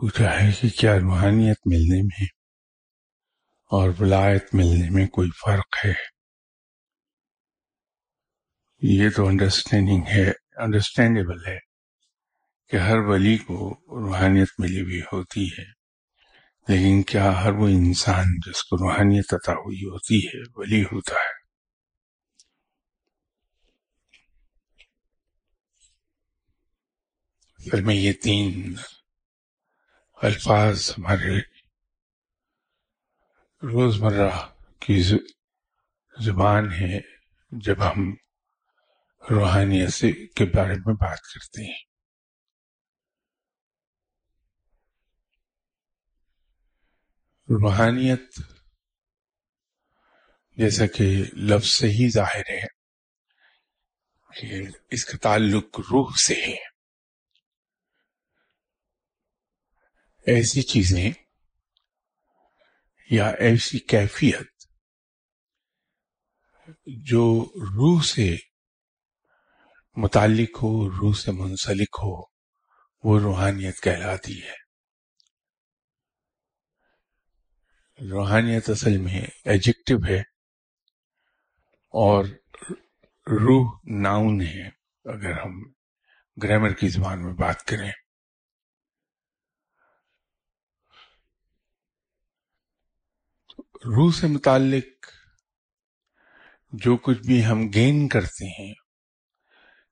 پوچھا ہے کہ کیا روحانیت ملنے میں اور ولایت ملنے میں کوئی فرق ہے۔ یہ تو انڈرسٹینڈنگ ہے انڈرسٹینڈیبل ہے کہ ہر ولی کو روحانیت ملی ہوئی ہوتی ہے۔ لیکن کیا ہر وہ انسان جس کو روحانیت عطا ہوئی ہوتی ہے، ولی ہوتا ہے؟ پھر میں یہ تین الفاظ ہمارے روزمرہ کی زبان ہے جب ہم روحانیت سے کے بارے میں بات کرتے ہیں۔ روحانیت جیسا کہ لفظ سے ہی ظاہر ہے کہ اس کا تعلق روح سے ہے۔ ایسی چیزیں یا ایسی کیفیت جو روح سے متعلق ہو، روح سے منسلک ہو، وہ روحانیت کہلاتی ہے۔ روحانیت اصل میں ایجیکٹو ہے اور روح ناؤن ہے۔ اگر ہم گرامر کی زبان میں بات کریں روح سے متعلق جو کچھ بھی ہم گین کرتے ہیں،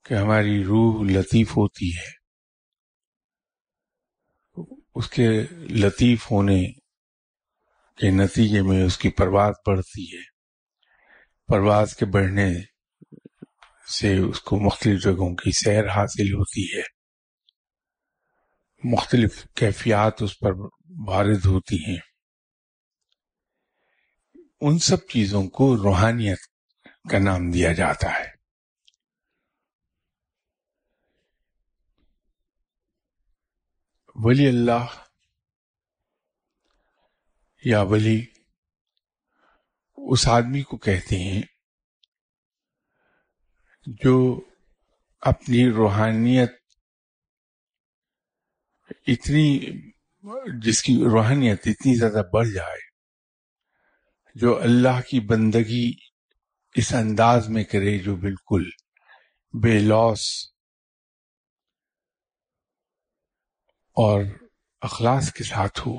کہ ہماری روح لطیف ہوتی ہے، اس کے لطیف ہونے کے نتیجے میں اس کی پرواز بڑھتی ہے۔ پرواز کے بڑھنے سے اس کو مختلف جگہوں کی سیر حاصل ہوتی ہے۔ مختلف کیفیات اس پر وارد ہوتی ہیں۔ ان سب چیزوں کو روحانیت کا نام دیا جاتا ہے۔ ولی اللہ یا ولی اس آدمی کو کہتے ہیں جو اپنی روحانیت اتنی جس کی روحانیت اتنی زیادہ بڑھ جائے جو اللہ کی بندگی اس انداز میں کرے جو بالکل بے لوس اور اخلاص کے ساتھ ہو۔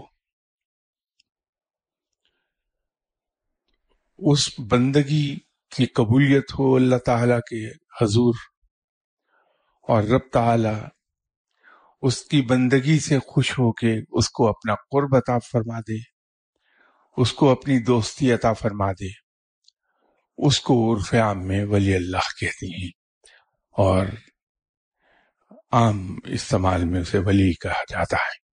اس بندگی کی قبولیت ہو اللہ تعالی کے حضور اور رب تعالی اس کی بندگی سے خوش ہو کے اس کو اپنا قرب عطا فرما دے۔ اس کو اپنی دوستی عطا فرما دے۔ اس کو عرف عام میں ولی اللہ کہتے ہیں۔ اور عام استعمال میں اسے ولی کہا جاتا ہے۔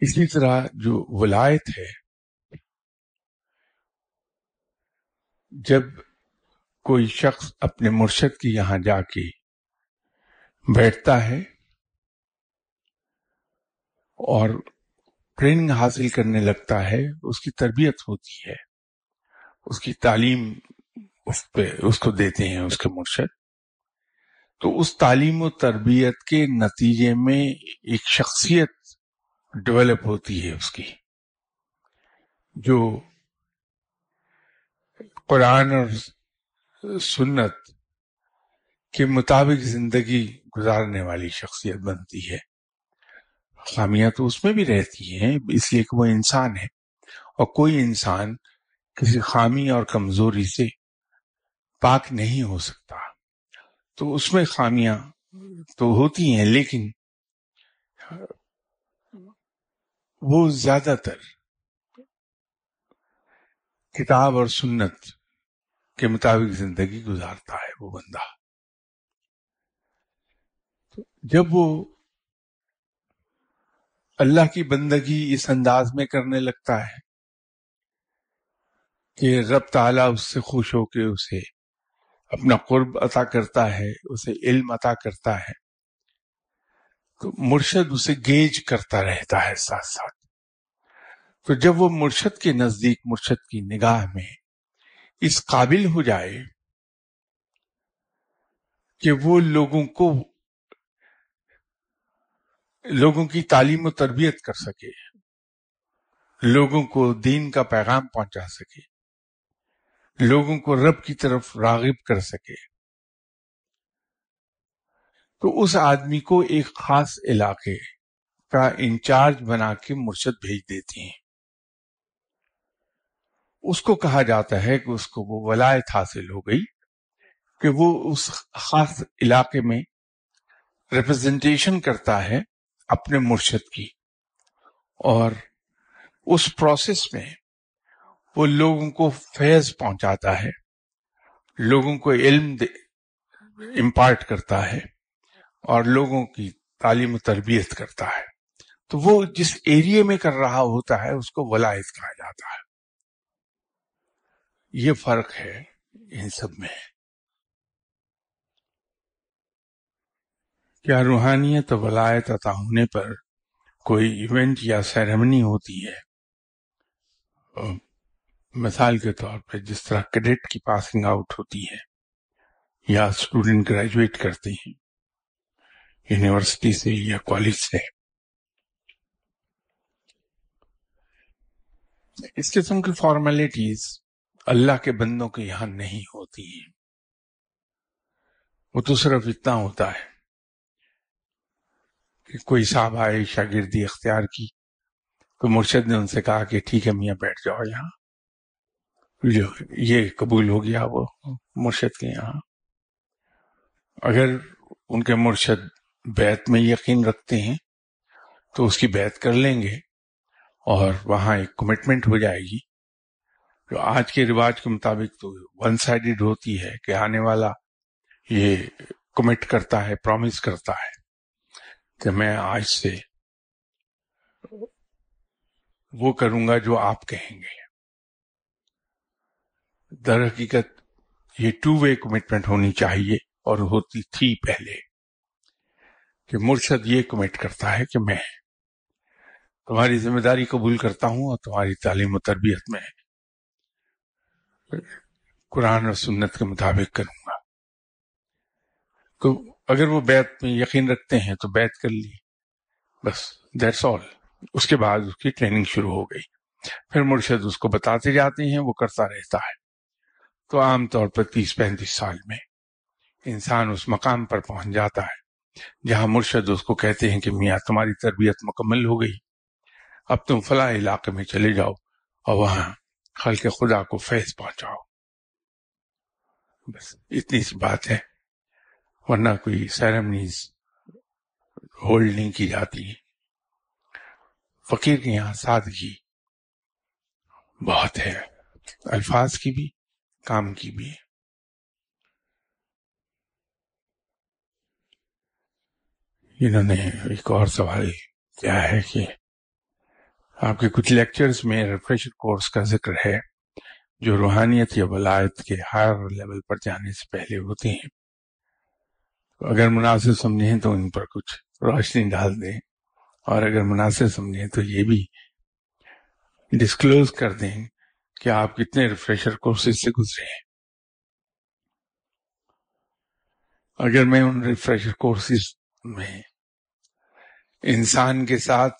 اسی طرح جو ولایت ہے، جب کوئی شخص اپنے مرشد کے یہاں جا کے بیٹھتا ہے اور ٹریننگ حاصل کرنے لگتا ہے، اس کی تربیت ہوتی ہے، اس کی تعلیم اس پہ، اس کو دیتے ہیں اس کے مرشد۔ تو اس تعلیم و تربیت کے نتیجے میں ایک شخصیت ڈیولپ ہوتی ہے اس کی، جو قرآن اور سنت کے مطابق زندگی گزارنے والی شخصیت بنتی ہے۔ خامیاں تو اس میں بھی رہتی ہیں اس لیے کہ وہ انسان ہے۔ اور کوئی انسان کسی خامی اور کمزوری سے پاک نہیں ہو سکتا۔ تو اس میں خامیاں تو ہوتی ہیں، لیکن وہ زیادہ تر کتاب اور سنت کے مطابق زندگی گزارتا ہے وہ بندہ۔ جب وہ اللہ کی بندگی اس انداز میں کرنے لگتا ہے کہ رب تعالیٰ اس سے خوش ہو کے اسے اپنا قرب عطا کرتا ہے، اسے علم عطا کرتا ہے۔ تو مرشد اسے گیج کرتا رہتا ہے ساتھ ساتھ۔ تو جب وہ مرشد کے نزدیک، مرشد کی نگاہ میں اس قابل ہو جائے کہ وہ لوگوں کو لوگوں کی تعلیم و تربیت کر سکے، لوگوں کو دین کا پیغام پہنچا سکے، لوگوں کو رب کی طرف راغب کر سکے۔ تو اس آدمی کو ایک خاص علاقے کا انچارج بنا کے مرشد بھیج دیتی ہیں۔ اس کو کہا جاتا ہے کہ اس کو وہ ولایت حاصل ہو گئی کہ وہ اس خاص علاقے میں ریپرزنٹیشن کرتا ہے۔ اپنے مرشد کی۔ اور اس پروسیس میں وہ لوگوں کو فیض پہنچاتا ہے، لوگوں کو علم امپارٹ کرتا ہے، اور لوگوں کی تعلیم و تربیت کرتا ہے۔ تو وہ جس ایریے میں کر رہا ہوتا ہے، اس کو ولایت کہا جاتا ہے۔ یہ فرق ہے ان سب میں۔ کیا روحانیت ولایت عطا ہونے پر کوئی ایونٹ یا سیریمنی ہوتی ہے؟ مثال کے طور پہ جس طرح کیڈٹ کی پاسنگ آؤٹ ہوتی ہے یا اسٹوڈنٹ گریجویٹ کرتے ہیں، یونیورسٹی سے یا کالج سے۔ اس قسم کی فارمیلٹیز اللہ کے بندوں کے یہاں نہیں ہوتی ہیں۔ وہ تو صرف اتنا ہوتا ہے۔ کہ کوئی صاحب آئے، شاگردی اختیار کی تو مرشد نے ان سے کہا کہ ٹھیک ہے میاں بیٹھ جاؤ یہاں۔ جو یہ قبول ہو گیا وہ مرشد کے یہاں۔ اگر ان کے مرشد بیت میں یقین رکھتے ہیں، تو اس کی بیت کر لیں گے اور وہاں ایک کمٹمنٹ ہو جائے گی۔ جو آج کے رواج کے مطابق تو ون سائڈڈ ہوتی ہے کہ آنے والا یہ کمٹ کرتا ہے پرومس کرتا ہے۔ کہ میں آج سے وہ کروں گا جو آپ کہیں گے۔ در حقیقت یہ ٹو وے کمٹمنٹ ہونی چاہیے اور ہوتی تھی پہلے کہ مرشد یہ کمٹ کرتا ہے کہ میں تمہاری ذمہ داری قبول کرتا ہوں اور تمہاری تعلیم و تربیت میں قرآن اور سنت کے مطابق کروں گا۔ تو اگر وہ بیت میں یقین رکھتے ہیں تو بیت کر لی بس دیٹس آل اس کے بعد اس کی ٹریننگ شروع ہو گئی۔ پھر مرشد اس کو بتاتے جاتے ہیں، وہ کرتا رہتا ہے۔ تو عام طور پر تیس پینتیس سال میں انسان اس مقام پر پہنچ جاتا ہے، جہاں مرشد اس کو کہتے ہیں کہ میاں، تمہاری تربیت مکمل ہو گئی۔ اب تم فلاں علاقے میں چلے جاؤ اور وہاں خلق خدا کو فیض پہنچاؤ۔ بس، اتنی سی بات ہے۔ ورنہ کوئی سیرمنیز ہولڈ نہیں کی جاتی۔ فقیر کے یہاں سادگی بہت ہے۔ الفاظ کی بھی، کام کی بھی۔ انہوں نے ایک اور سوال کیا ہے کہ آپ کے کچھ لیکچرز میں ریفریشر کورس کا ذکر ہے جو روحانیت یا ولایت کے ہائر لیول پر جانے سے پہلے ہوتے ہیں۔ اگر مناسب سمجھیں تو ان پر کچھ روشنی ڈال دیں اور اگر مناسب سمجھیں تو یہ بھی ڈسکلوز کر دیں کہ آپ کتنے ریفریشر کورسز سے گزرے ہیں۔ اگر میں ان ریفریشر کورسز میں انسان کے ساتھ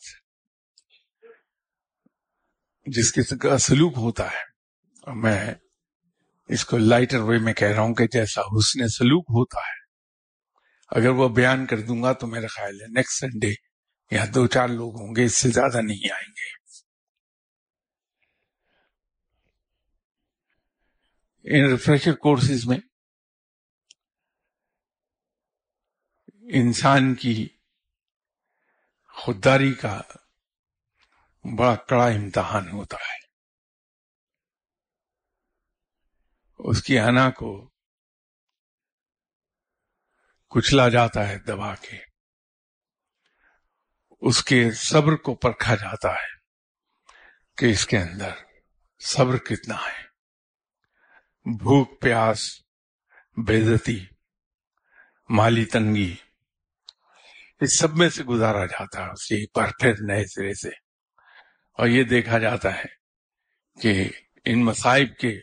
جس کا سلوک ہوتا ہے، میں اس کو لائٹر وے میں کہہ رہا ہوں کہ جیسا حسن سلوک ہوتا ہے اگر وہ بیان کر دوں گا تو میرا خیال ہے نیکسٹ سنڈے یا دو چار لوگ ہوں گے، اس سے زیادہ نہیں آئیں گے۔ ان ریفریشر کورسز میں انسان کی خودداری کا بڑا کڑا امتحان ہوتا ہے۔ اس کی انا کو کچلا جاتا ہے دبا کے۔ اس کے صبر کو پرکھا جاتا ہے کہ اس کے اندر صبر کتنا ہے۔ بھوک، پیاس بےزتی مالی تنگی، اس سب میں سے گزارا جاتا ہے اسے ایک بار پھر نئے سرے سے۔ اور یہ دیکھا جاتا ہے کہ ان مصائب کے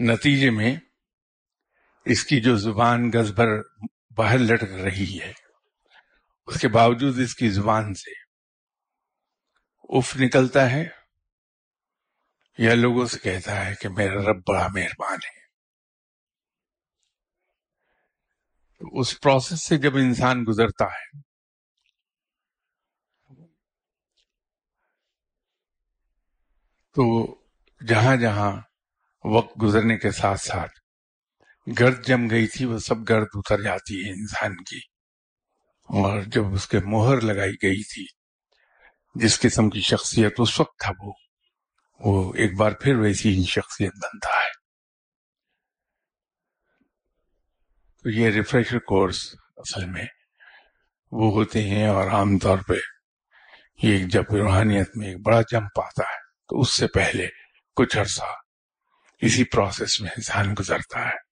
نتیجے میں اس کی جو زبان گز بھر باہر لٹک رہی ہے، اس کے باوجود اس کی زبان سے اف نکلتا ہے، یا لوگوں سے کہتا ہے کہ میرا رب بڑا مہربان ہے۔ اس پروسیس سے جب انسان گزرتا ہے، تو جہاں جہاں وقت گزرنے کے ساتھ ساتھ گرد جم گئی تھی، وہ سب گرد اتر جاتی ہے انسان کی۔ اور جب اس کے مہر لگائی گئی تھی، جس قسم کی شخصیت اس وقت تھا وہ وہ ایک بار پھر ویسی ہی شخصیت بنتا ہے۔ تو یہ ریفریشر کورس اصل میں وہ ہوتے ہیں اور عام طور پہ یہ جب روحانیت میں ایک بڑا جمپ آتا ہے، تو اس سے پہلے کچھ عرصہ اسی پروسیس میں انسان گزرتا ہے۔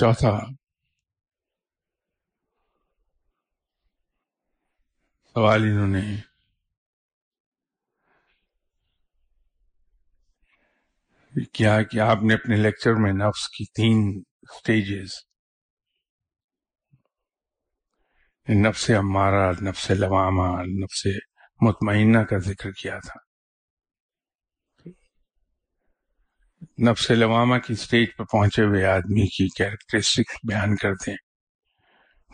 چوتھا سوال انہوں نے کیا کہ آپ نے اپنے لیکچر میں نفس کی تین سٹیجز نفس امارہ نفس لوامہ، نفس مطمئنہ کا ذکر کیا تھا۔ نفس لوامہ کی سٹیج پر پہنچے ہوئے آدمی کی کیریکٹرسٹک بیان کرتے ہیں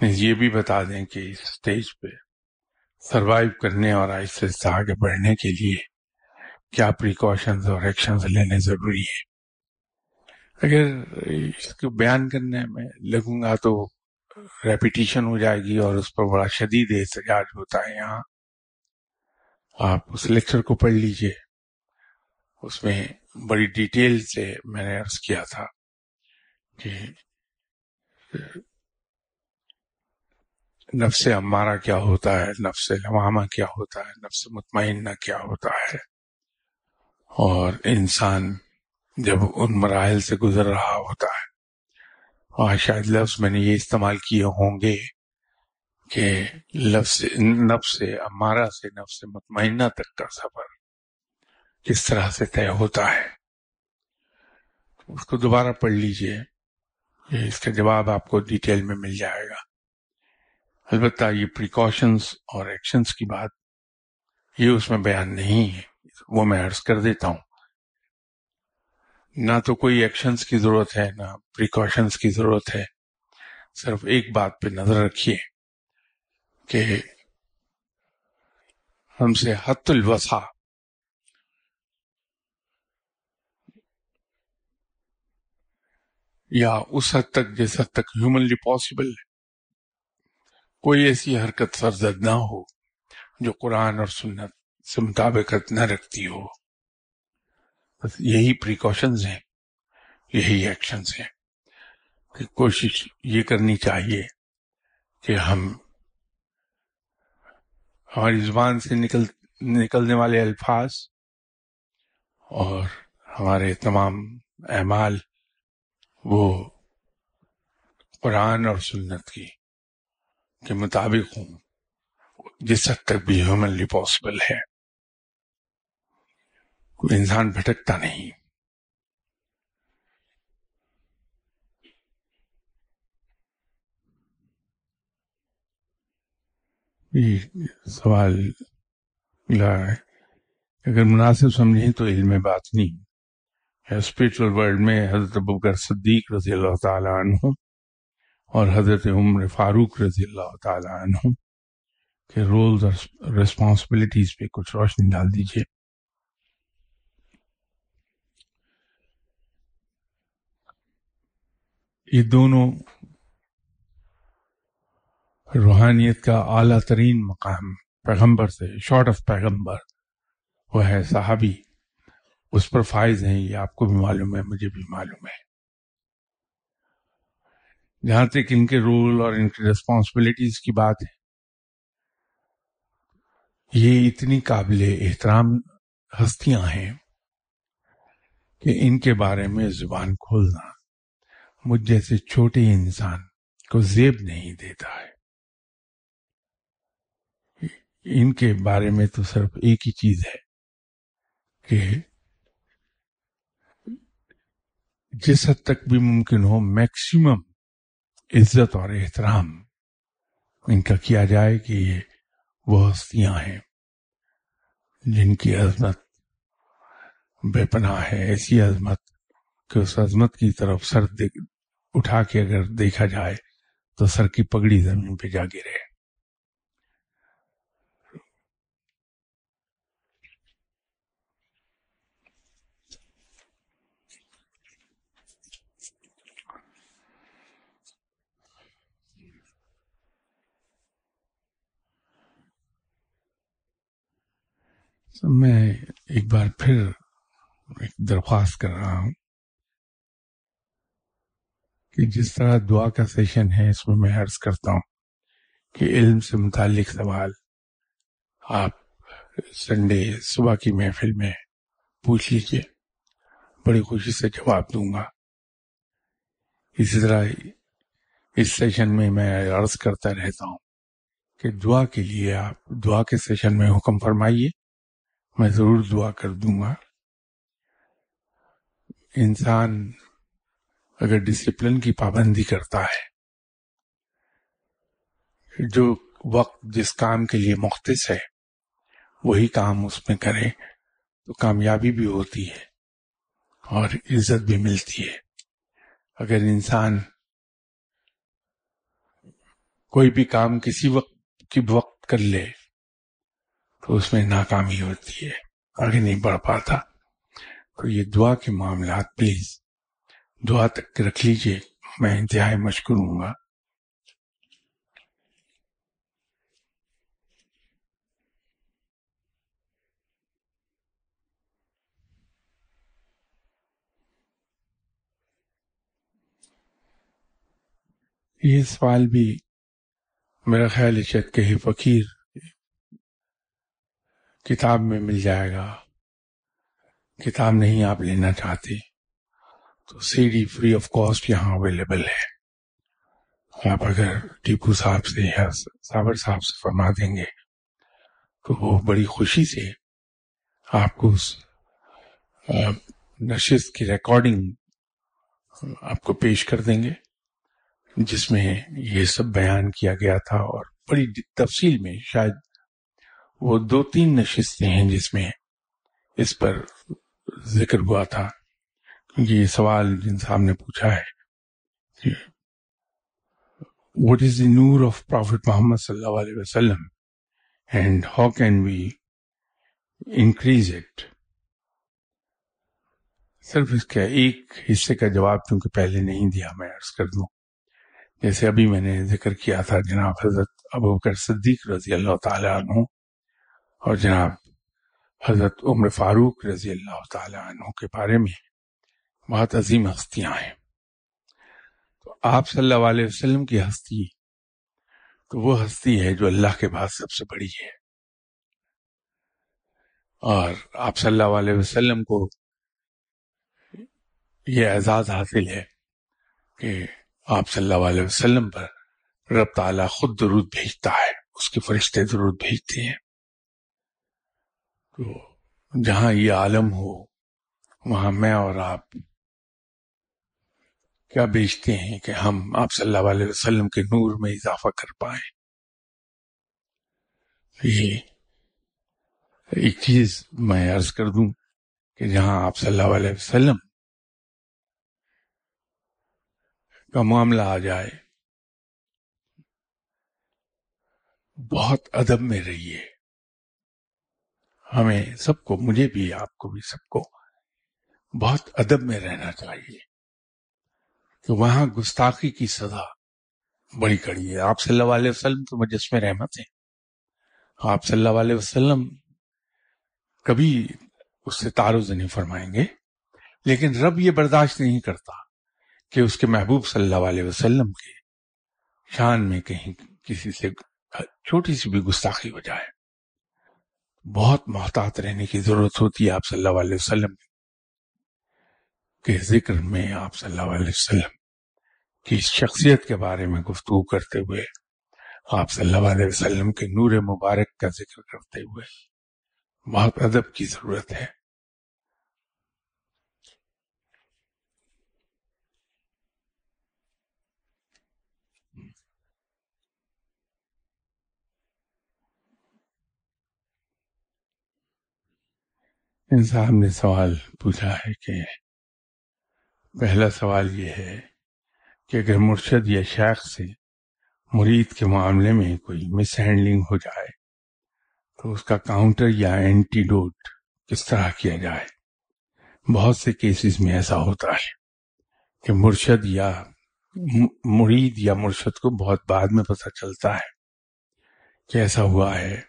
یہ بھی بتا دیں کہ اس سٹیج پہ سروائیو کرنے اور آہستہ آہستہ آگے بڑھنے کے لیے کیا پریکاشنز اور ایکشنز لینے ضروری ہے اگر اس کو بیان کرنے میں لگوں گا تو ریپیٹیشن ہو جائے گی اور اس پر بڑا شدید احتجاج ہوتا ہے۔ یہاں آپ اس لیکچر کو پڑھ لیجیے۔ اس میں بڑی ڈیٹیل سے میں نے عرض کیا تھا کہ نفس امارہ کیا ہوتا ہے؟ نفس لوامہ کیا ہوتا ہے؟ نفس مطمئنہ کیا ہوتا ہے؟ اور انسان جب ان مراحل سے گزر رہا ہوتا ہے اور شاید لفظ میں نے یہ استعمال کیے ہوں گے کہ لفظ نفس امارہ سے نفس مطمئنہ تک کا سفر کس طرح سے طے ہوتا ہے۔ اس کو دوبارہ پڑھ لیجیے۔ اس کا جواب آپ کو ڈیٹیل میں مل جائے گا۔ البتہ یہ پریکاشنز اور ایکشنز کی بات، یہ اس میں بیان نہیں ہے۔ وہ میں عرض کر دیتا ہوں۔ نہ تو کوئی ایکشنز کی ضرورت ہے، نہ پریکاشنز کی ضرورت ہے۔ صرف ایک بات پہ نظر رکھیے کہ ہم سے حت الوسا یا اس حد تک جس حد تک ہیومنلی پاسبل ہے، کوئی ایسی حرکت سرزد نہ ہو جو قرآن اور سنت سے مطابقت نہ رکھتی ہو۔ بس یہی پریکاشنز ہیں، یہی ایکشنز ہیں کہ کوشش یہ کرنی چاہیے کہ ہم ہماری زبان سے نکل، نکلنے والے الفاظ اور ہمارے تمام اعمال وہ قرآن اور سنت کی کے مطابق ہوں، جس حد تک بھی ہیومنلی پاسبل ہے۔ کوئی انسان بھٹکتا نہیں۔ سوال اگر مناسب سمجھیں تو علم بات نہیں اسپرچل ورلڈ میں حضرت ابوکر صدیق رضی اللہ تعالیٰ عنہ اور حضرت عمر فاروق رضی اللہ تعالیٰ عنہ کے رولز اور ریسپانسبلٹیز پہ کچھ روشنی ڈال دیجیے یہ دونوں روحانیت کا اعلیٰ ترین مقام پیغمبر سے شارٹ آف پیغمبر، وہ ہے صحابی۔ اس پر فائز ہیں، یہ آپ کو بھی معلوم ہے، مجھے بھی معلوم ہے۔ جہاں تک ان کے رول اور ان کی ریسپانسبلٹیز کی بات ہے۔ یہ اتنی قابل احترام ہستیاں ہیں کہ ان کے بارے میں زبان کھولنا مجھ جیسے چھوٹے انسان کو زیب نہیں دیتا ہے۔ ان کے بارے میں تو صرف ایک ہی چیز ہے کہ جس حد تک بھی ممکن ہو میکسیمم عزت اور احترام ان کا کیا جائے کہ یہ وہ ہستیاں ہیں جن کی عظمت بے پناہ ہے۔ ایسی عظمت کہ اس عظمت کی طرف سر اٹھا کے اگر دیکھا جائے تو سر کی پگڑی زمین پہ جا گرے۔ میں ایک بار پھر ایک درخواست کر رہا ہوں کہ جس طرح دعا کا سیشن ہے، اس میں میں عرض کرتا ہوں کہ علم سے متعلق سوال آپ سنڈے صبح کی محفل میں پوچھ لیجیے۔ بڑی خوشی سے جواب دوں گا۔ اسی طرح اس سیشن میں میں عرض کرتا رہتا ہوں کہ دعا کے لیے آپ دعا کے سیشن میں حکم فرمائیے۔ میں ضرور دعا کر دوں گا۔ انسان اگر ڈسپلن کی پابندی کرتا ہے، جو وقت جس کام کے لیے مختص ہے، وہی کام اس میں کرے تو کامیابی بھی ہوتی ہے اور عزت بھی ملتی ہے۔ اگر انسان کوئی بھی کام کسی وقت کی وقت کر لے تو اس میں ناکامی ہوتی ہے، آگے نہیں بڑھ پاتا۔ تو یہ دعا کے معاملات پلیز دعا تک رکھ لیجیے، میں انتہائی مشکور ہوں گا۔ یہ سوال بھی میرا خیال ہے کہ فقیر کتاب میں مل جائے گا۔ کتاب نہیں آپ لینا چاہتے، تو C D free of cost یہاں اویلیبل ہے۔ آپ اگر ٹیپو صاحب سے یا صابر صاحب سے فرما دیں گے، تو وہ بڑی خوشی سے آپ کو اس نشست کی ریکارڈنگ آپ کو پیش کر دیں گے، جس میں یہ سب بیان کیا گیا تھا اور بڑی تفصیل میں شاید وہ دو تین نشستیں ہیں جس میں اس پر ذکر ہوا تھا۔ کیونکہ یہ سوال جن صاحب نے پوچھا ہے۔ وٹ از دی نور آف پروفٹ محمد صلی اللہ علیہ وسلم and how can we increase it صرف اس کے ایک حصے کا جواب کیونکہ پہلے نہیں دیا میں عرض کر دوں۔ جیسے ابھی میں نے ذکر کیا تھا جناب حضرت ابو بکر صدیق رضی اللہ تعالیٰ عنہ۔ اور جناب، حضرت عمر فاروق رضی اللہ تعالی عنہ کے بارے میں بہت عظیم ہستیاں ہیں۔ تو آپ صلی اللہ علیہ وسلم کی ہستی، تو وہ ہستی ہے جو اللہ کے بعد سب سے بڑی ہے۔ اور آپ صلی اللہ علیہ وسلم کو یہ اعزاز حاصل ہے کہ آپ صلی اللہ علیہ وسلم پر رب تعالیٰ خود درود بھیجتا ہے، اس کے فرشتے درود بھیجتے ہیں۔ تو جہاں یہ عالم ہو، وہاں میں اور آپ کیا بیچتے ہیں کہ ہم آپ صلی اللہ علیہ وسلم کے نور میں اضافہ کر پائیں؟ یہ ایک چیز میں عرض کر دوں کہ جہاں آپ صلی اللہ علیہ وسلم کا معاملہ آ جائے، بہت ادب میں رہیے۔ ہمیں سب کو، مجھے بھی، آپ کو بھی، سب کو بہت ادب میں رہنا چاہیے کہ وہاں گستاخی کی سزا بڑی کڑی ہے۔ آپ صلی اللہ علیہ وسلم تو مجسم رحمت ہیں۔ آپ صلی اللہ علیہ وسلم کبھی اس سے تعارض نہیں فرمائیں گے، لیکن رب یہ برداشت نہیں کرتا کہ اس کے محبوب صلی اللہ علیہ وسلم کے شان میں کہیں کسی سے چھوٹی سی بھی گستاخی ہو جائے۔ بہت محتاط رہنے کی ضرورت ہوتی ہے آپ صلی اللہ علیہ وسلم کے ذکر میں آپ صلی اللہ علیہ وسلم کی شخصیت کے بارے میں گفتگو کرتے ہوئے، آپ صلی اللہ علیہ وسلم کے نور مبارک کا ذکر کرتے ہوئے، بہت ادب کی ضرورت ہے۔ انسان نے سوال پوچھا ہے کہ پہلا سوال یہ ہے کہ اگر مرشد یا شیخ سے مرید کے معاملے میں کوئی مس ہینڈلنگ ہو جائے، تو اس کا کاؤنٹر یا اینٹی ڈوٹ کس طرح کیا جائے؟ بہت سے کیسز میں ایسا ہوتا ہے کہ مرشد یا مرید یا مرشد کو بہت بعد میں پتہ چلتا ہے کہ ایسا ہوا ہے،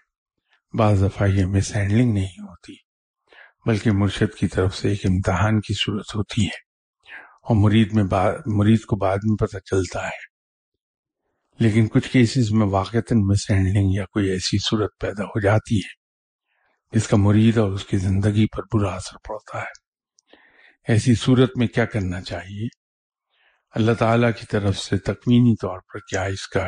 بعض دفعہ یہ مس ہینڈلنگ نہیں ہوتی۔ بلکہ مرشد کی طرف سے ایک امتحان کی صورت ہوتی ہے اور مرید میں مرید کو بعد میں پتہ چلتا ہے۔ لیکن کچھ کیسز میں واقع مس ہینڈلنگ یا کوئی ایسی صورت پیدا ہو جاتی ہے، جس کا مرید اور اس کی زندگی پر برا اثر پڑتا ہے۔ ایسی صورت میں کیا کرنا چاہیے؟ اللہ تعالی کی طرف سے تکمینی طور پر کیا اس کا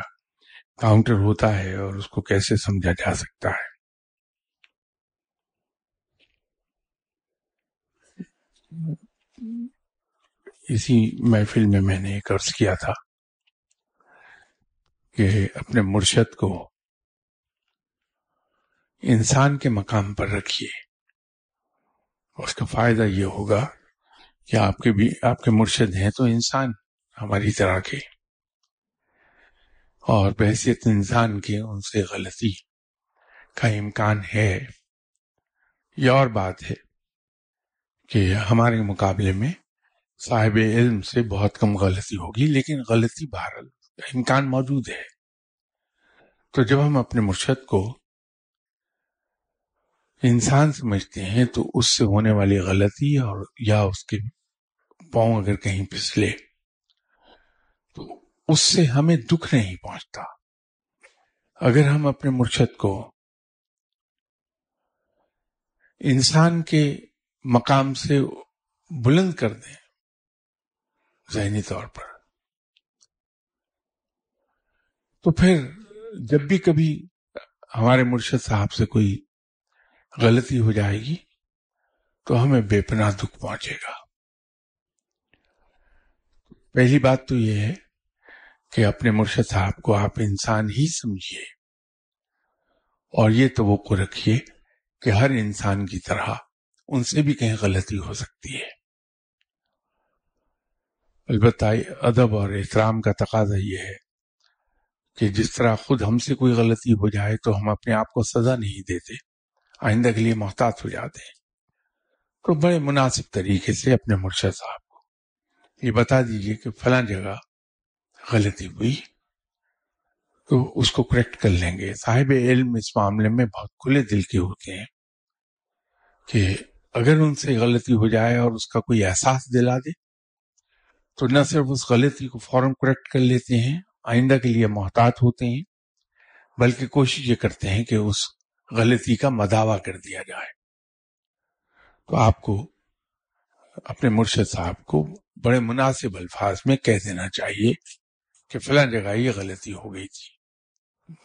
کاؤنٹر ہوتا ہے اور اس کو کیسے سمجھا جا سکتا ہے؟ اسی محفل میں میں نے ایک عرض کیا تھا کہ اپنے مرشد کو انسان کے مقام پر رکھیے۔ اس کا فائدہ یہ ہوگا کہ آپ کے بھی آپ کے مرشد ہیں تو انسان ہماری طرح کے۔ اور بحثیت انسان کے ان سے غلطی کا امکان ہے۔ یہ اور بات ہے۔ کہ ہمارے مقابلے میں صاحب علم سے بہت کم غلطی ہوگی، لیکن غلطی بہرحال امکان موجود ہے۔ تو جب ہم اپنے مرشد کو انسان سمجھتے ہیں تو اس سے ہونے والی غلطی اور یا اس کے پاؤں اگر کہیں پھسلے تو اس سے ہمیں دکھ نہیں پہنچتا۔ اگر ہم اپنے مرشد کو انسان کے مقام سے بلند کر دیں ذہنی طور پر۔ تو پھر جب بھی کبھی ہمارے مرشد صاحب سے کوئی غلطی ہو جائے گی تو ہمیں بے پناہ دکھ پہنچے گا۔ پہلی بات تو یہ ہے کہ اپنے مرشد صاحب کو آپ انسان ہی سمجھیے اور یہ توقع رکھیے کہ ہر انسان کی طرح ان سے بھی کہیں غلطی ہو سکتی ہے۔ البتہ ادب اور احترام کا تقاضا یہ ہے کہ جس طرح خود ہم سے کوئی غلطی ہو جائے تو ہم اپنے آپ کو سزا نہیں دیتے، آئندہ کے لیے محتاط ہو جاتے ہیں۔ تو بڑے مناسب طریقے سے اپنے مرشد صاحب کو یہ بتا دیجیے کہ فلاں جگہ غلطی ہوئی تو اس کو کریکٹ کر لیں گے۔ صاحب علم اس معاملے میں بہت کھلے دل کے ہوتے ہیں کہ اگر ان سے غلطی ہو جائے اور اس کا کوئی احساس دلا دے، تو نہ صرف اس غلطی کو فوراً کریکٹ کر لیتے ہیں، آئندہ کے لیے محتاط ہوتے ہیں، بلکہ کوشش یہ کرتے ہیں کہ اس غلطی کا مداوع کر دیا جائے۔ تو آپ کو اپنے مرشد صاحب کو بڑے مناسب الفاظ میں کہہ دینا چاہیے کہ فلاں جگہ یہ غلطی ہو گئی تھی۔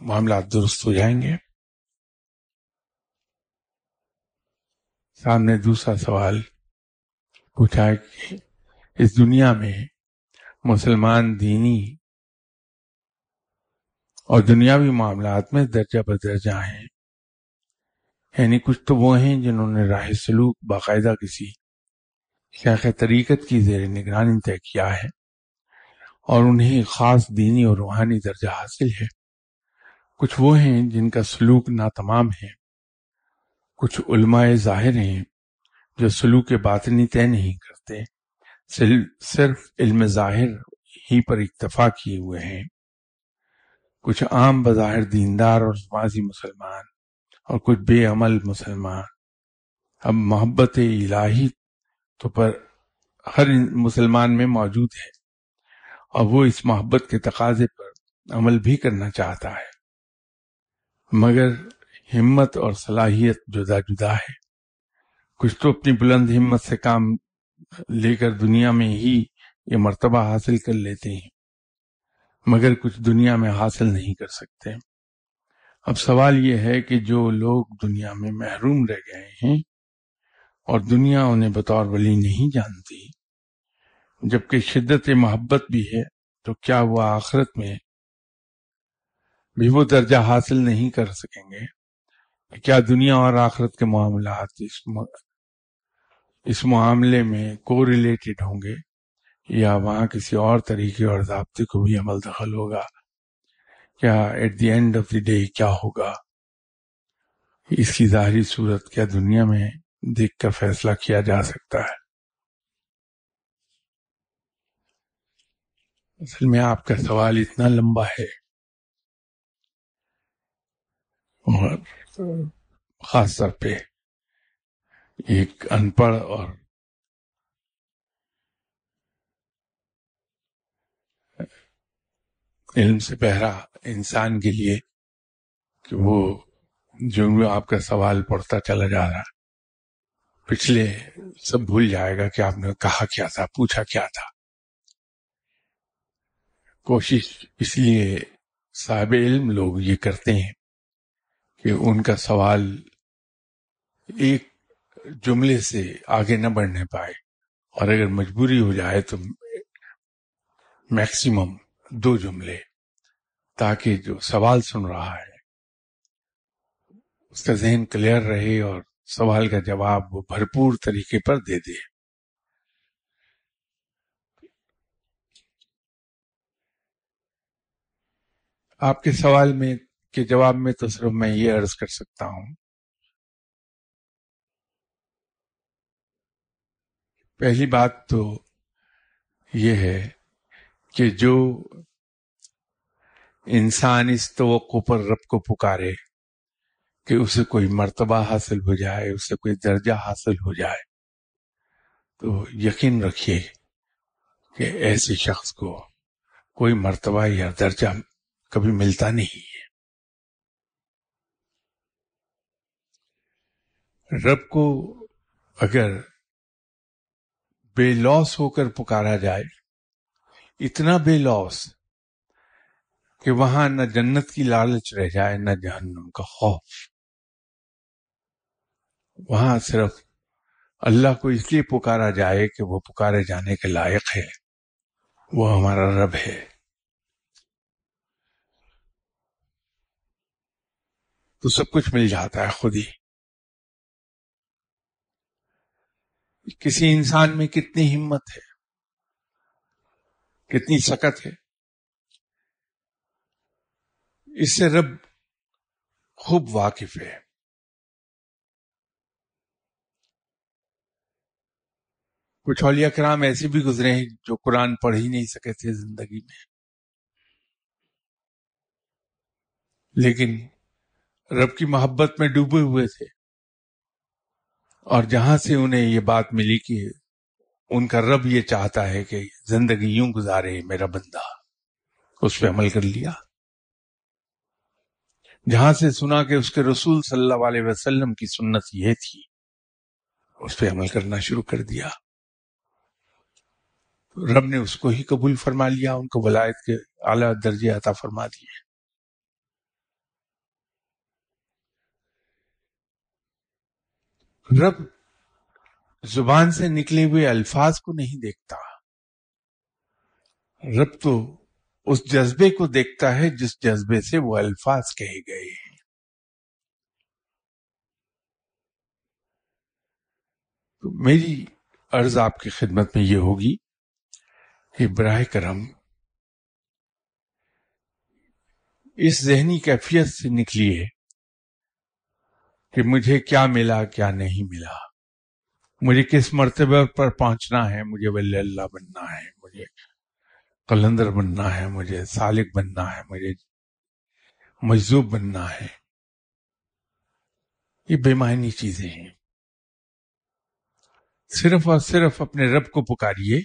معاملات درست ہو جائیں گے۔ سامنے دوسرا سوال پوچھا کہ اس دنیا میں مسلمان دینی اور دنیاوی معاملات میں درجہ بدرجہ ہیں۔ یعنی کچھ تو وہ ہیں جنہوں نے راہ سلوک باقاعدہ کسی شیخ طریقت کی زیر نگرانی طے کیا ہے اور انہیں خاص دینی اور روحانی درجہ حاصل ہے۔ کچھ وہ ہیں جن کا سلوک ناتمام ہے۔ کچھ علماء ظاہر ہیں جو سلوک باطنی طے نہیں کرتے صرف علم ظاہر ہی پر اکتفا کیے ہوئے ہیں۔ کچھ عام بظاہر دیندار اور سماجی مسلمان اور کچھ بے عمل مسلمان۔ اب محبت الہی تو پر ہر مسلمان میں موجود ہے اور وہ اس محبت کے تقاضے پر عمل بھی کرنا چاہتا ہے۔ مگر ہمت اور صلاحیت جدا جدا ہے۔ کچھ تو اپنی بلند ہمت سے کام لے کر دنیا میں ہی یہ مرتبہ حاصل کر لیتے ہیں، مگر کچھ دنیا میں حاصل نہیں کر سکتے۔ اب سوال یہ ہے کہ جو لوگ دنیا میں محروم رہ گئے ہیں اور دنیا انہیں بطور ولی نہیں جانتی، جبکہ شدت محبت بھی ہے، تو کیا وہ آخرت میں بھی وہ درجہ حاصل نہیں کر سکیں گے؟ کیا دنیا اور آخرت کے معاملات اس اس معاملے میں کو ریلیٹڈ ہوں گے یا وہاں کسی اور طریقے اور ضابطے کو بھی عمل دخل ہوگا؟ کیا at the end of the day کیا ہوگا؟ اس کی ظاہری صورت کیا دنیا میں دیکھ کر فیصلہ کیا جا سکتا ہے؟ اصل میں آپ کا سوال اتنا لمبا ہے اور خاص طور پہ ایک ان پڑھ اور علم سے بہرا انسان کے لیے کہ وہ جو آپ کا سوال پڑھتا چلا جا رہا پچھلے سب بھول جائے گا کہ آپ نے کہا کیا تھا، پوچھا کیا تھا۔ کوشش اس لیے صاحب علم لوگ یہ کرتے ہیں کہ ان کا سوال ایک جملے سے آگے نہ بڑھنے پائے۔ اور اگر مجبوری ہو جائے تو میکسیمم دو جملے، تاکہ جو سوال سن رہا ہے، اس کا ذہن کلیئر رہے اور سوال کا جواب وہ بھرپور طریقے پر دے دے۔ آپ کے سوال میں کے جواب میں تو صرف میں یہ عرض کر سکتا ہوں، پہلی بات تو یہ ہے کہ جو انسان اس توقع پر رب کو پکارے کہ اسے کوئی مرتبہ حاصل ہو جائے، اسے کوئی درجہ حاصل ہو جائے، تو یقین رکھیے کہ ایسے شخص کو کوئی مرتبہ یا درجہ کبھی ملتا نہیں ہے رب کو اگر بے لوس ہو کر پکارا جائے، اتنا بے لوس کہ وہاں نہ جنت کی لالچ رہ جائے، نہ جہنم کا خوف۔ وہاں صرف اللہ کو اس لیے پکارا جائے کہ وہ پکارے جانے کے لائق ہے۔ وہ ہمارا رب ہے۔ تو سب کچھ مل جاتا ہے خود ہی۔ کسی انسان میں کتنی ہمت ہے، کتنی سکت ہے۔ اس سے رب خوب واقف ہے۔ کچھ اولیاء کرام ایسے بھی گزرے ہیں جو قرآن پڑھ ہی نہیں سکے تھے زندگی میں۔ لیکن رب کی محبت میں ڈوبے ہوئے تھے۔ اور جہاں سے انہیں یہ بات ملی کہ ان کا رب یہ چاہتا ہے کہ زندگی یوں گزارے میرا بندہ، اس پہ عمل کر لیا۔ جہاں سے سنا کہ اس کے رسول صلی اللہ علیہ وسلم کی سنت یہ تھی، اس پہ عمل کرنا شروع کر دیا۔ رب نے اس کو ہی قبول فرما لیا، ان کو ولایت کے اعلی درجے عطا فرما دیے۔ رب زبان سے نکلے ہوئے الفاظ کو نہیں دیکھتا۔ رب تو اس جذبے کو دیکھتا ہے جس جذبے سے وہ الفاظ کہے گئے۔ ہیں تو میری عرض آپ کی خدمت میں یہ ہوگی کہ براہ کرم اس ذہنی کیفیت سے نکلیے۔ کہ مجھے کیا ملا، کیا نہیں ملا۔ مجھے کس مرتبہ پر پہنچنا ہے؟ مجھے ولی اللہ بننا ہے، مجھے قلندر بننا ہے، مجھے سالک بننا ہے، مجھے مجذوب بننا ہے۔ یہ بے معنی چیزیں ہیں۔ صرف اور صرف اپنے رب کو پکاریے،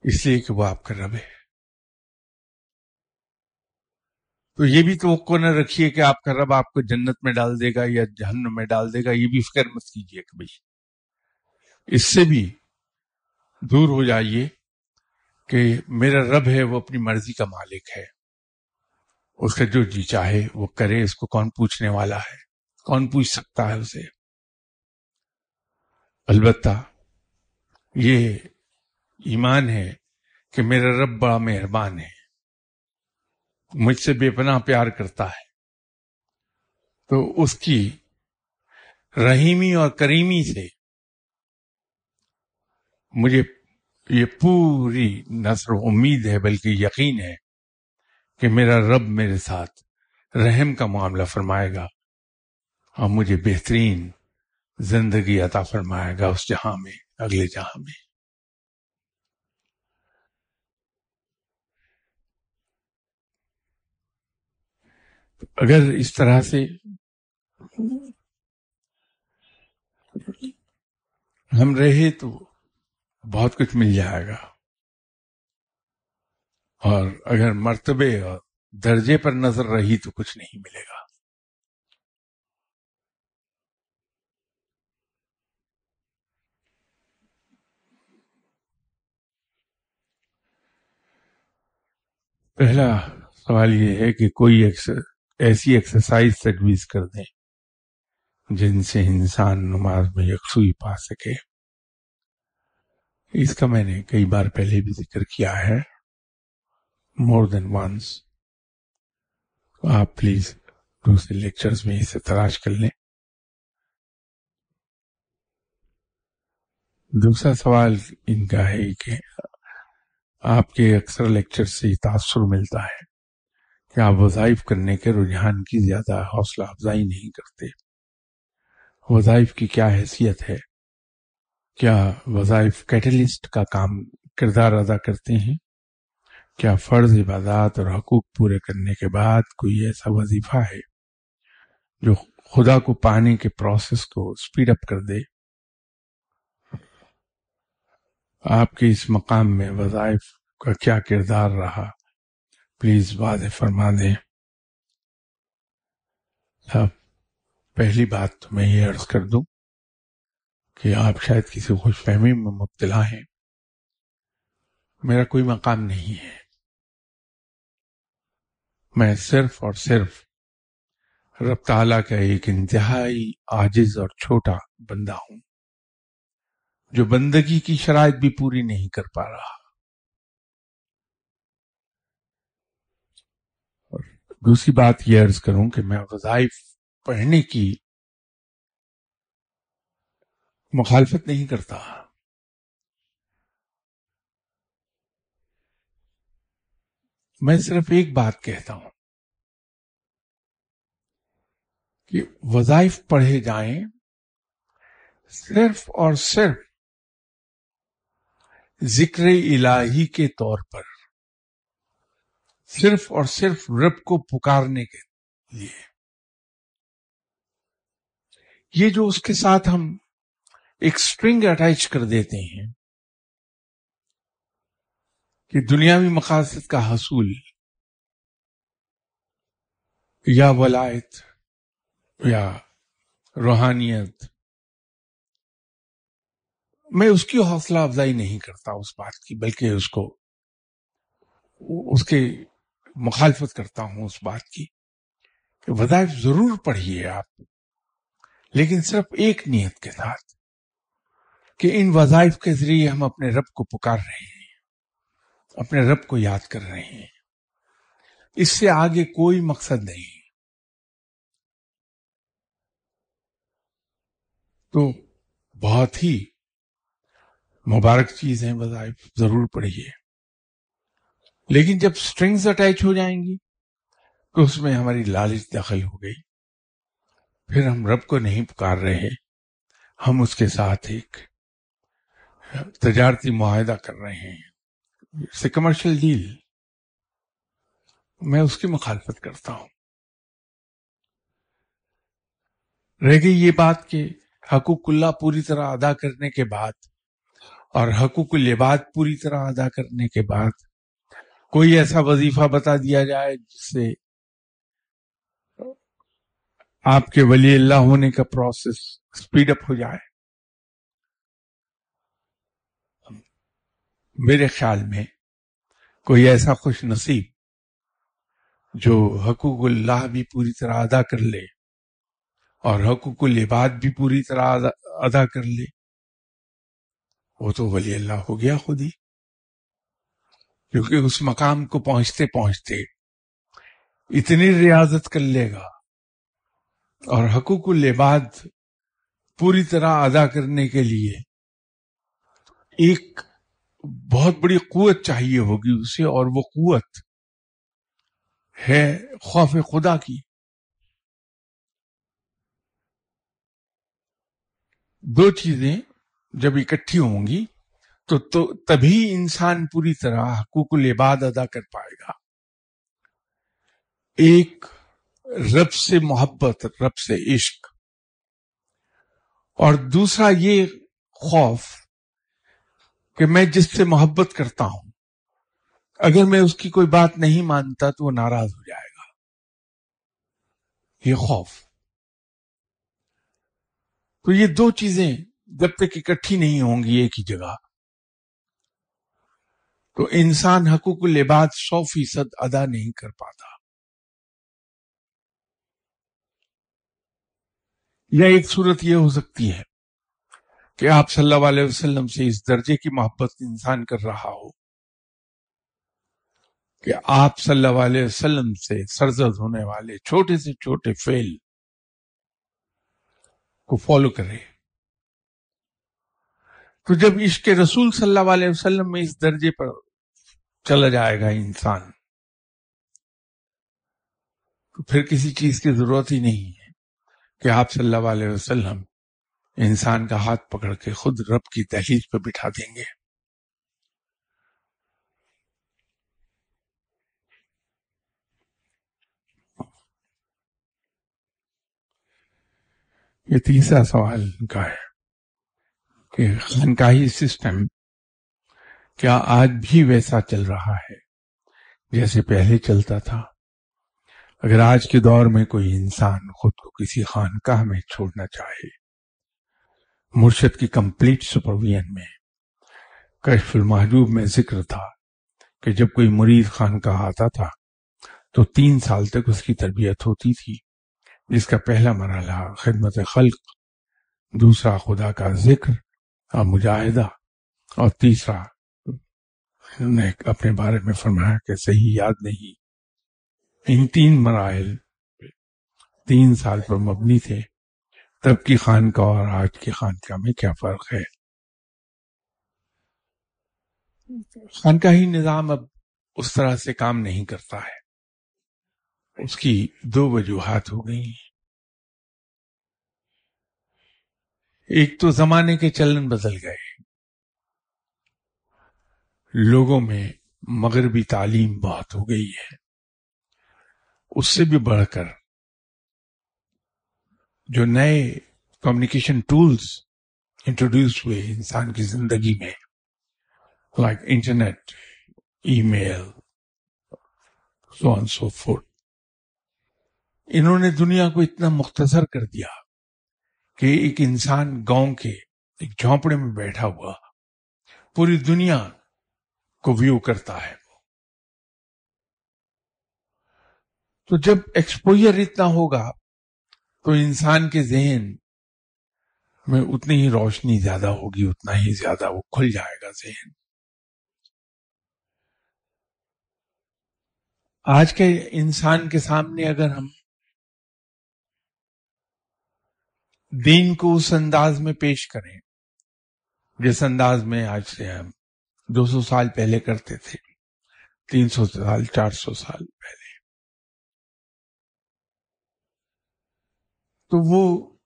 اس لیے کہ وہ آپ کا رب ہے۔ تو یہ بھی توقع نہ رکھیے کہ آپ کا رب آپ کو جنت میں ڈال دے گا یا جہنم میں ڈال دے گا، یہ بھی فکر مت کیجیے کبھی اس سے بھی دور ہو جائیے کہ میرا رب ہے، وہ اپنی مرضی کا مالک ہے۔ اس کا جو جی چاہے وہ کرے، اس کو کون پوچھنے والا ہے؟ کون پوچھ سکتا ہے اسے؟ البتہ یہ ایمان ہے کہ میرا رب بڑا مہربان ہے۔ مجھ سے بے پناہ پیار کرتا ہے۔ تو اس کی رحیمی اور کریمی سے مجھے یہ پوری نثر امید ہے، بلکہ یقین ہے کہ میرا رب میرے ساتھ رحم کا معاملہ فرمائے گا اور مجھے بہترین زندگی عطا فرمائے گا اس جہاں میں، اگلے جہاں میں۔ اگر اس طرح سے ہم رہے تو بہت کچھ مل جائے گا۔ اور اگر مرتبے اور درجے پر نظر رہی تو کچھ نہیں ملے گا۔ پہلا سوال یہ ہے کہ کوئی ایسی ایکسرسائز تجویز کر دیں جن سے انسان نماز میں یکسوئی پا سکے۔ اس کا میں نے کئی بار پہلے بھی ذکر کیا ہے۔ مور دین ونس آپ پلیز دوسرے لیکچرز میں اسے تلاش کر لیں۔ دوسرا سوال ان کا ہے کہ آپ کے اکثر لیکچر سے تاثر ملتا ہے۔ کہ آپ وظائف کرنے کے رجحان کی زیادہ حوصلہ افزائی نہیں کرتے۔ وظائف کی کیا حیثیت ہے؟ کیا وظائف کیٹلسٹ کا کام کردار ادا کرتے ہیں؟ کیا فرض عبادات اور حقوق پورے کرنے کے بعد کوئی ایسا وظیفہ ہے جو خدا کو پانے کے پروسیس کو سپیڈ اپ کر دے؟ آپ کے اس مقام میں وظائف کا کیا کردار رہا؟ پلیز واضح فرما دیں۔ پہلی بات تو میں یہ عرض کر دوں کہ آپ شاید کسی خوش فہمی میں مبتلا ہیں۔ میرا کوئی مقام نہیں ہے۔ میں صرف اور صرف رب تعالی کا ایک انتہائی آجز اور چھوٹا بندہ ہوں، جو بندگی کی شرائط بھی پوری نہیں کر پا رہا اور دوسری بات یہ عرض کروں کہ میں وظائف پڑھنے کی مخالفت نہیں کرتا۔ میں صرف ایک بات کہتا ہوں کہ وظائف پڑھے جائیں صرف اور صرف ذکر الہی کے طور پر۔ صرف اور صرف رب کو پکارنے کے لیے۔ یہ جو اس کے ساتھ ہم ایک سٹرنگ اٹیچ کر دیتے ہیں کہ دنیاوی مقاصد کا حصول، یا ولایت، یا روحانیت۔ میں اس کی حوصلہ افزائی نہیں کرتا اس بات کی، بلکہ اس کو، اس کے مخالفت کرتا ہوں اس بات کی کہ وظائف ضرور پڑھیے آپ، لیکن صرف ایک نیت کے ساتھ کہ ان وظائف کے ذریعے ہم اپنے رب کو پکار رہے ہیں، اپنے رب کو یاد کر رہے ہیں۔ اس سے آگے کوئی مقصد نہیں۔ تو بہت ہی مبارک چیز ہیں وظائف، ضرور پڑھیے۔ لیکن جب سٹرنگز اٹیچ ہو جائیں گی، تو اس میں ہماری لالچ دخل ہو گئی۔ پھر ہم رب کو نہیں پکار رہے، ہم اس کے ساتھ ایک تجارتی معاہدہ کر رہے ہیں۔ کمرشل ڈیل میں اس کی مخالفت کرتا ہوں۔ رہ گئی یہ بات کہ حقوق اللہ پوری طرح ادا کرنے کے بعد اور حقوق العباد پوری طرح ادا کرنے کے بعد کوئی ایسا وظیفہ بتا دیا جائے جس سے آپ کے ولی اللہ ہونے کا پروسیس سپیڈ اپ ہو جائے۔ میرے خیال میں کوئی ایسا خوش نصیب جو حقوق اللہ بھی پوری طرح ادا کر لے اور حقوق العباد بھی پوری طرح ادا کر لے، وہ تو ولی اللہ ہو گیا خود ہی۔ کیونکہ اس مقام کو پہنچتے پہنچتے اتنی ریاضت کر لے گا اور حقوق العباد پوری طرح ادا کرنے کے لیے ایک بہت بڑی قوت چاہیے ہوگی اسے اور وہ قوت ہے خوف خدا کی۔ دو چیزیں جب اکٹھی ہوں گی تو تو تبھی انسان پوری طرح حقوق العباد ادا کر پائے گا۔ ایک رب سے محبت، رب سے عشق۔ اور دوسرا یہ خوف کہ میں جس سے محبت کرتا ہوں، اگر میں اس کی کوئی بات نہیں مانتا تو وہ ناراض ہو جائے گا۔ یہ خوف۔ تو یہ دو چیزیں جب تک اکٹھی نہیں ہوں گی ایک ہی جگہ۔ تو انسان حقوق العباد سو فیصد ادا نہیں کر پاتا۔ یا ایک صورت یہ ہو سکتی ہے کہ آپ صلی اللہ علیہ وسلم سے اس درجے کی محبت انسان کر رہا ہو کہ آپ صلی اللہ علیہ وسلم سے سرزد ہونے والے چھوٹے سے چھوٹے فیل کو فالو کرے۔ تو جب عشق رسول صلی اللہ علیہ وسلم میں اس درجے پر چلا جائے گا انسان۔ تو پھر کسی چیز کی ضرورت ہی نہیں ہے کہ آپ صلی اللہ علیہ وسلم انسان کا ہاتھ پکڑ کے خود رب کی تحریر پہ بٹھا دیں گے۔ یہ تیسرا سوال کا ہے کہ خانقاہی سسٹم کیا آج بھی ویسا چل رہا ہے؟ جیسے پہلے چلتا تھا۔ اگر آج کے دور میں کوئی انسان خود کو کسی خانقاہ میں چھوڑنا چاہے۔ مرشد کی کمپلیٹ سپروین میں کشف المحجوب میں ذکر تھا کہ جب کوئی مرید خان کا آتا تھا تو تین سال تک اس کی تربیت ہوتی تھی، جس کا پہلا مرحلہ خدمت خلق، دوسرا خدا کا ذکر اور مجاہدہ اور تیسرا نے اپنے بارے میں فرمایا کہ صحیح یاد نہیں۔ ان تین مراحل تین سال پر مبنی تھے۔ تب کی خانقاہ اور آج کی خانقاہ میں کیا فرق ہے؟ خانقاہی نظام اب اس طرح سے کام نہیں کرتا ہے۔ اس کی دو وجوہات ہو گئی ایک تو زمانے کے چلن بدل گئے۔ لوگوں میں مغربی تعلیم بہت ہو گئی ہے۔ اس سے بھی بڑھ کر جو نئے کمیونیکیشن ٹولز انٹروڈیوس ہوئے انسان کی زندگی میں like internet email so so for انہوں نے دنیا کو اتنا مختصر کر دیا کہ ایک انسان گاؤں کے ایک جھونپڑے میں بیٹھا ہوا، پوری دنیا کو ویو کرتا ہے۔ تو جب ایکسپوئر اتنا ہوگا، تو انسان کے ذہن میں اتنی ہی روشنی زیادہ ہوگی، اتنا ہی زیادہ وہ کھل جائے گا ذہن۔ آج کے انسان کے سامنے اگر ہم دین کو اس انداز میں پیش کریں، جس انداز میں آج سے ہم دو سو سال پہلے کرتے تھے، تین سو سال، چار سو سال پہلے۔ تو وہ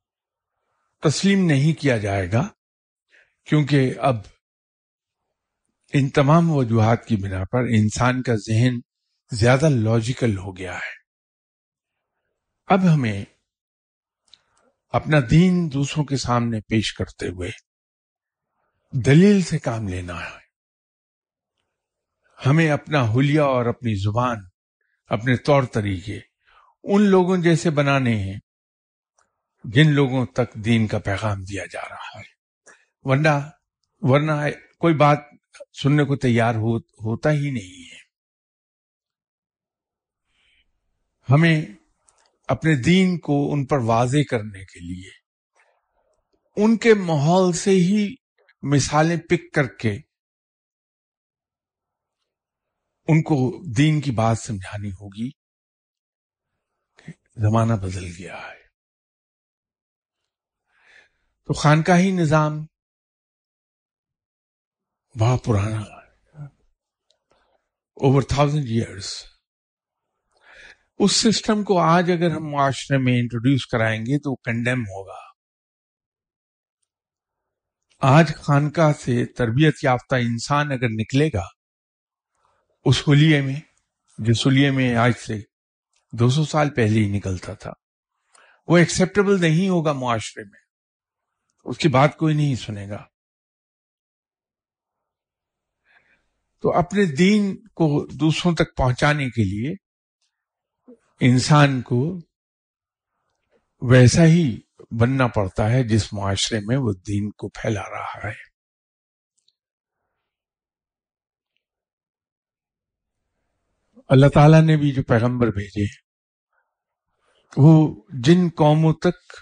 تسلیم نہیں کیا جائے گا، کیونکہ اب ان تمام وجوہات کی بنا پر انسان کا ذہن زیادہ لاجیکل ہو گیا ہے۔ اب ہمیں اپنا دین دوسروں کے سامنے پیش کرتے ہوئے دلیل سے کام لینا ہے۔ ہمیں اپنا حلیہ اور اپنی زبان اپنے طور طریقے ان لوگوں جیسے بنانے ہیں جن لوگوں تک دین کا پیغام دیا جا رہا ہے۔ ورنہ ورنہ کوئی بات سننے کو تیار ہو, ہوتا ہی نہیں ہے۔ ہمیں اپنے دین کو ان پر واضح کرنے کے لیے ان کے ماحول سے ہی مثالیں پک کر کے ان کو دین کی بات سمجھانی ہوگی۔ زمانہ بدل گیا ہے۔ تو خانقاہی نظام بہت پرانا اوور تھاؤزینڈ ایئرس اس سسٹم کو آج اگر ہم معاشرے میں انٹروڈیوس کرائیں گے تو کنڈیم ہوگا۔ آج خانقاہ سے تربیت یافتہ انسان اگر نکلے گا اس حلیے میں، جس حلیے میں آج سے دو سو سال پہلے ہی نکلتا تھا، وہ ایکسپٹیبل نہیں ہوگا معاشرے میں۔ اس کی بات کوئی نہیں سنے گا۔ تو اپنے دین کو دوسروں تک پہنچانے کے لیے انسان کو ویسا ہی بننا پڑتا ہے جس معاشرے میں وہ دین کو پھیلا رہا ہے۔ اللہ تعالیٰ نے بھی جو پیغمبر بھیجے وہ جن قوموں تک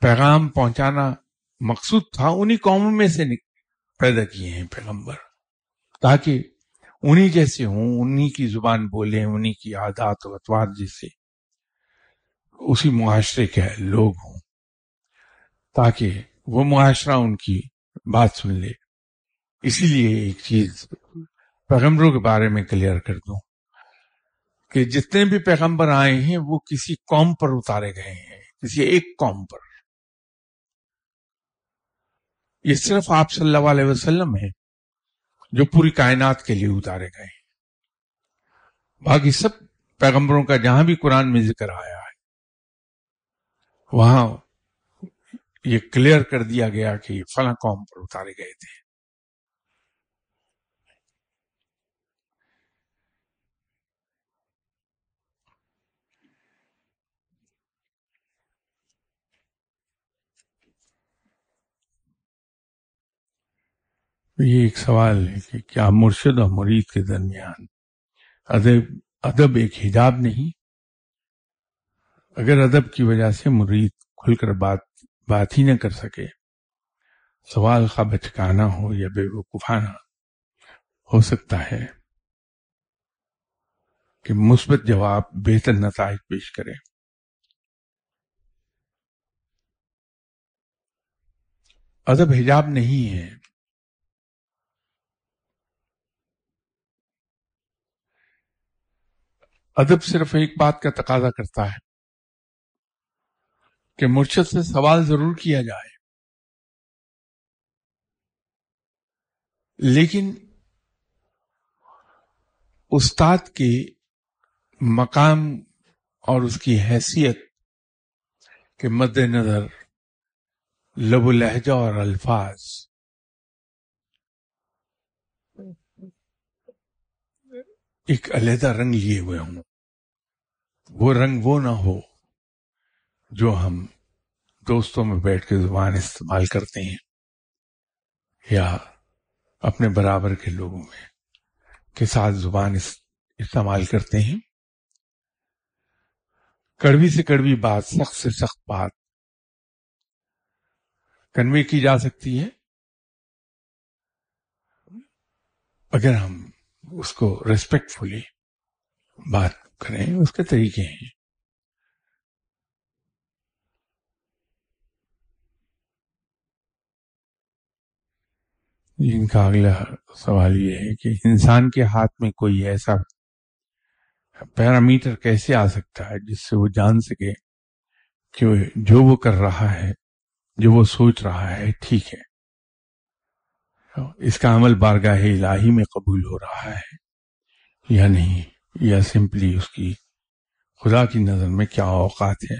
پیغام پہنچانا مقصود تھا، انہی قوموں میں سے پیدا کیے ہیں پیغمبر۔ تاکہ انہی جیسے ہوں، انہی کی زبان بولیں، انہی کی عادات و اتوار جیسے اسی معاشرے کے لوگ ہوں، تاکہ وہ معاشرہ ان کی بات سن لے۔ اسی لیے ایک چیز پیغمبروں کے بارے میں کلیئر کر دوں کہ جتنے بھی پیغمبر آئے ہیں وہ کسی قوم پر اتارے گئے ہیں، کسی ایک قوم پر۔ یہ صرف آپ صلی اللہ علیہ وسلم ہے جو پوری کائنات کے لیے اتارے گئے ہیں۔ باقی سب پیغمبروں کا جہاں بھی قرآن میں ذکر آیا ہے، وہاں یہ کلیئر کر دیا گیا کہ یہ فلاں قوم پر اتارے گئے تھے۔ یہ ایک سوال ہے کہ کیا مرشد اور مرید کے درمیان ادب ادب ایک حجاب نہیں؟ اگر ادب کی وجہ سے مرید کھل کر بات بات ہی نہ کر سکے، سوال کا بچکانا ہو یا بے وقوفانہ، ہو سکتا ہے کہ مثبت جواب بہتر نتائج پیش کرے۔ ادب حجاب نہیں ہے۔ ادب صرف ایک بات کا تقاضا کرتا ہے کہ مرشد سے سوال ضرور کیا جائے۔ لیکن استاد کے مقام اور اس کی حیثیت کے مد نظر، لب و لہجہ اور الفاظ۔ ایک علیحدہ رنگ لیے ہوئے ہوں۔ وہ رنگ وہ نہ ہو جو ہم دوستوں میں بیٹھ کے زبان استعمال کرتے ہیں یا اپنے برابر کے لوگوں میں کے ساتھ زبان استعمال کرتے ہیں۔ کڑوی سے کڑوی بات، سخت سے سخت بات کنوے کی جا سکتی ہے۔ اگر ہم اس کو ریسپیکٹ فلی بات کریں، اس کے طریقے ہیں۔ ان کا اگلا سوال یہ ہے کہ انسان کے ہاتھ میں کوئی ایسا پیرامیٹر کیسے آ سکتا ہے جس سے وہ جان سکے کہ جو وہ کر رہا ہے، جو وہ سوچ رہا ہے، ٹھیک ہے۔ اس کا عمل بارگاہ الہی میں قبول ہو رہا ہے یا نہیں؟ یا سمپلی اس کی خدا کی نظر میں کیا اوقات ہے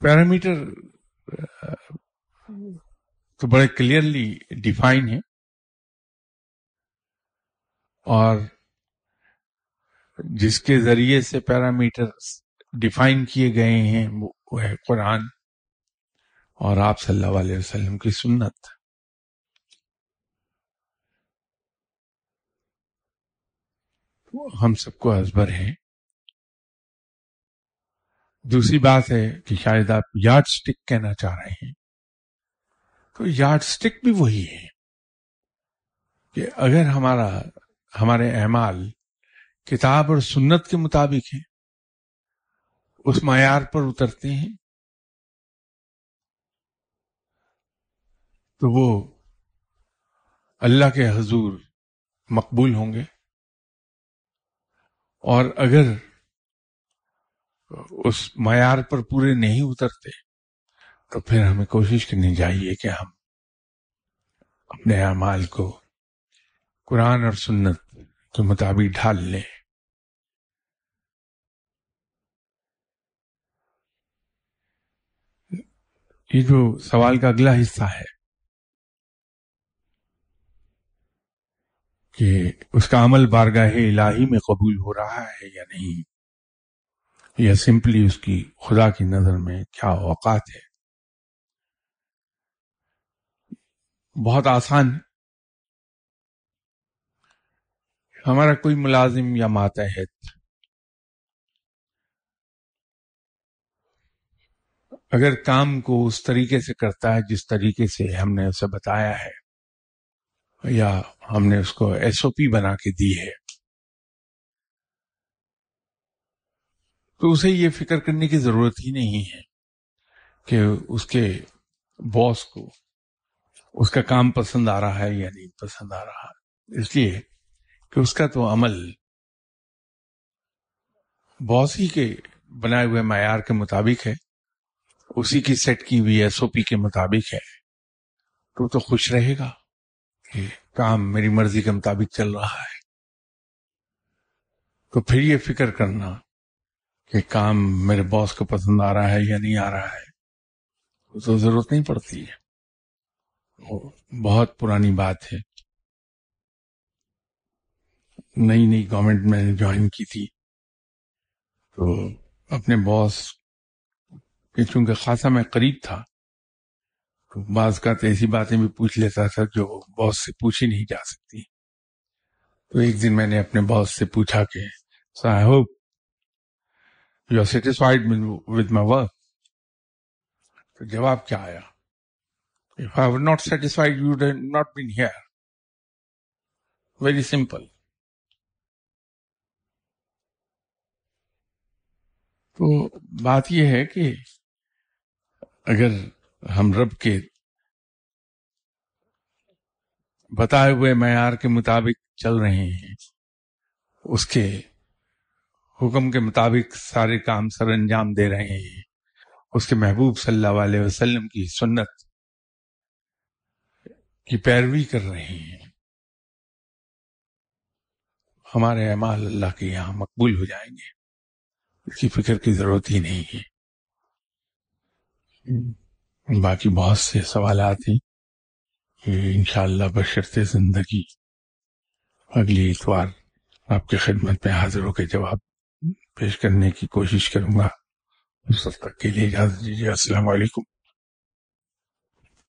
پیرامیٹر تو بڑے کلیئرلی ڈیفائن ہے اور جس کے ذریعے سے پیرامیٹر ڈیفائن کیے گئے ہیں، وہ ہے قرآن۔ اور آپ صلی اللہ علیہ وسلم کی سنت۔ ہم سب کو ازبر ہے۔ دوسری بات ہے کہ شاید آپ یارڈ سٹک کہنا چاہ رہے ہیں۔ تو یارڈ سٹک بھی وہی ہے کہ اگر ہمارا، ہمارے اعمال کتاب اور سنت کے مطابق ہیں، اس معیار پر اترتے ہیں تو وہ اللہ کے حضور مقبول ہوں گے۔ اور اگر اس معیار پر پورے نہیں اترتے، تو پھر ہمیں کوشش کرنی چاہیے کہ ہم اپنے اعمال کو قرآن اور سنت کے مطابق ڈھال لیں۔ یہ جو سوال کا اگلا حصہ ہے کہ اس کا عمل بارگاہ الہی میں قبول ہو رہا ہے یا نہیں؟ یا سمپلی اس کی خدا کی نظر میں کیا اوقات ہے؟ بہت آسان ہمارا کوئی ملازم یا ماتحت اگر کام کو اس طریقے سے کرتا ہے جس طریقے سے ہم نے اسے بتایا ہے۔ یا ہم نے اس کو ایس او پی بنا کے دی ہے۔ تو اسے یہ فکر کرنے کی ضرورت ہی نہیں ہے کہ اس کے باس کو اس کا کام پسند آ رہا ہے یا نہیں پسند آ رہا۔ اس لیے کہ اس کا تو عمل باس ہی کے بنائے ہوئے معیار کے مطابق ہے، اسی کی سیٹ کی ہوئی ایس او پی کے مطابق ہے۔ تو تو خوش رہے گا۔ کہ کام میری مرضی کے مطابق چل رہا ہے۔ تو پھر یہ فکر کرنا کہ کام میرے باس کو پسند آ رہا ہے یا نہیں آ رہا ہے تو ضرورت نہیں پڑتی ہے۔ بہت پرانی بات ہے۔ نئی نئی گورنمنٹ میں نے جوائن کی تھی۔ تو اپنے باس کہ چونکہ خاصا میں قریب تھا بعض کا تو ایسی باتیں بھی پوچھ لیتا تھا جو باس سے پوچھی نہیں جا سکتی تو ایک دن میں نے اپنے باس سے پوچھا کہ I hope you are satisfied with my work تو جواب کیا آیا If I were not satisfied, you would have not been here. Very simple. تو بات یہ ہے کہ اگر ہم رب کے بتائے ہوئے معیار کے مطابق چل رہے ہیں۔ اس کے حکم کے مطابق سارے کام سر انجام دے رہے ہیں۔ اس کے محبوب صلی اللہ علیہ وسلم کی سنت کی پیروی کر رہے ہیں۔ ہمارے اعمال اللہ کے یہاں مقبول ہو جائیں گے۔ اس کی فکر کی ضرورت ہی نہیں ہے۔ باقی بہت سے سوالات ہیں کہ انشاءاللہ بشرط زندگی اگلی اتوار آپ کی خدمت میں حاضر ہو کے جواب پیش کرنے کی کوشش کروں گا۔ اس تک کے لیے اجازت دیجیے۔ السلام علیکم۔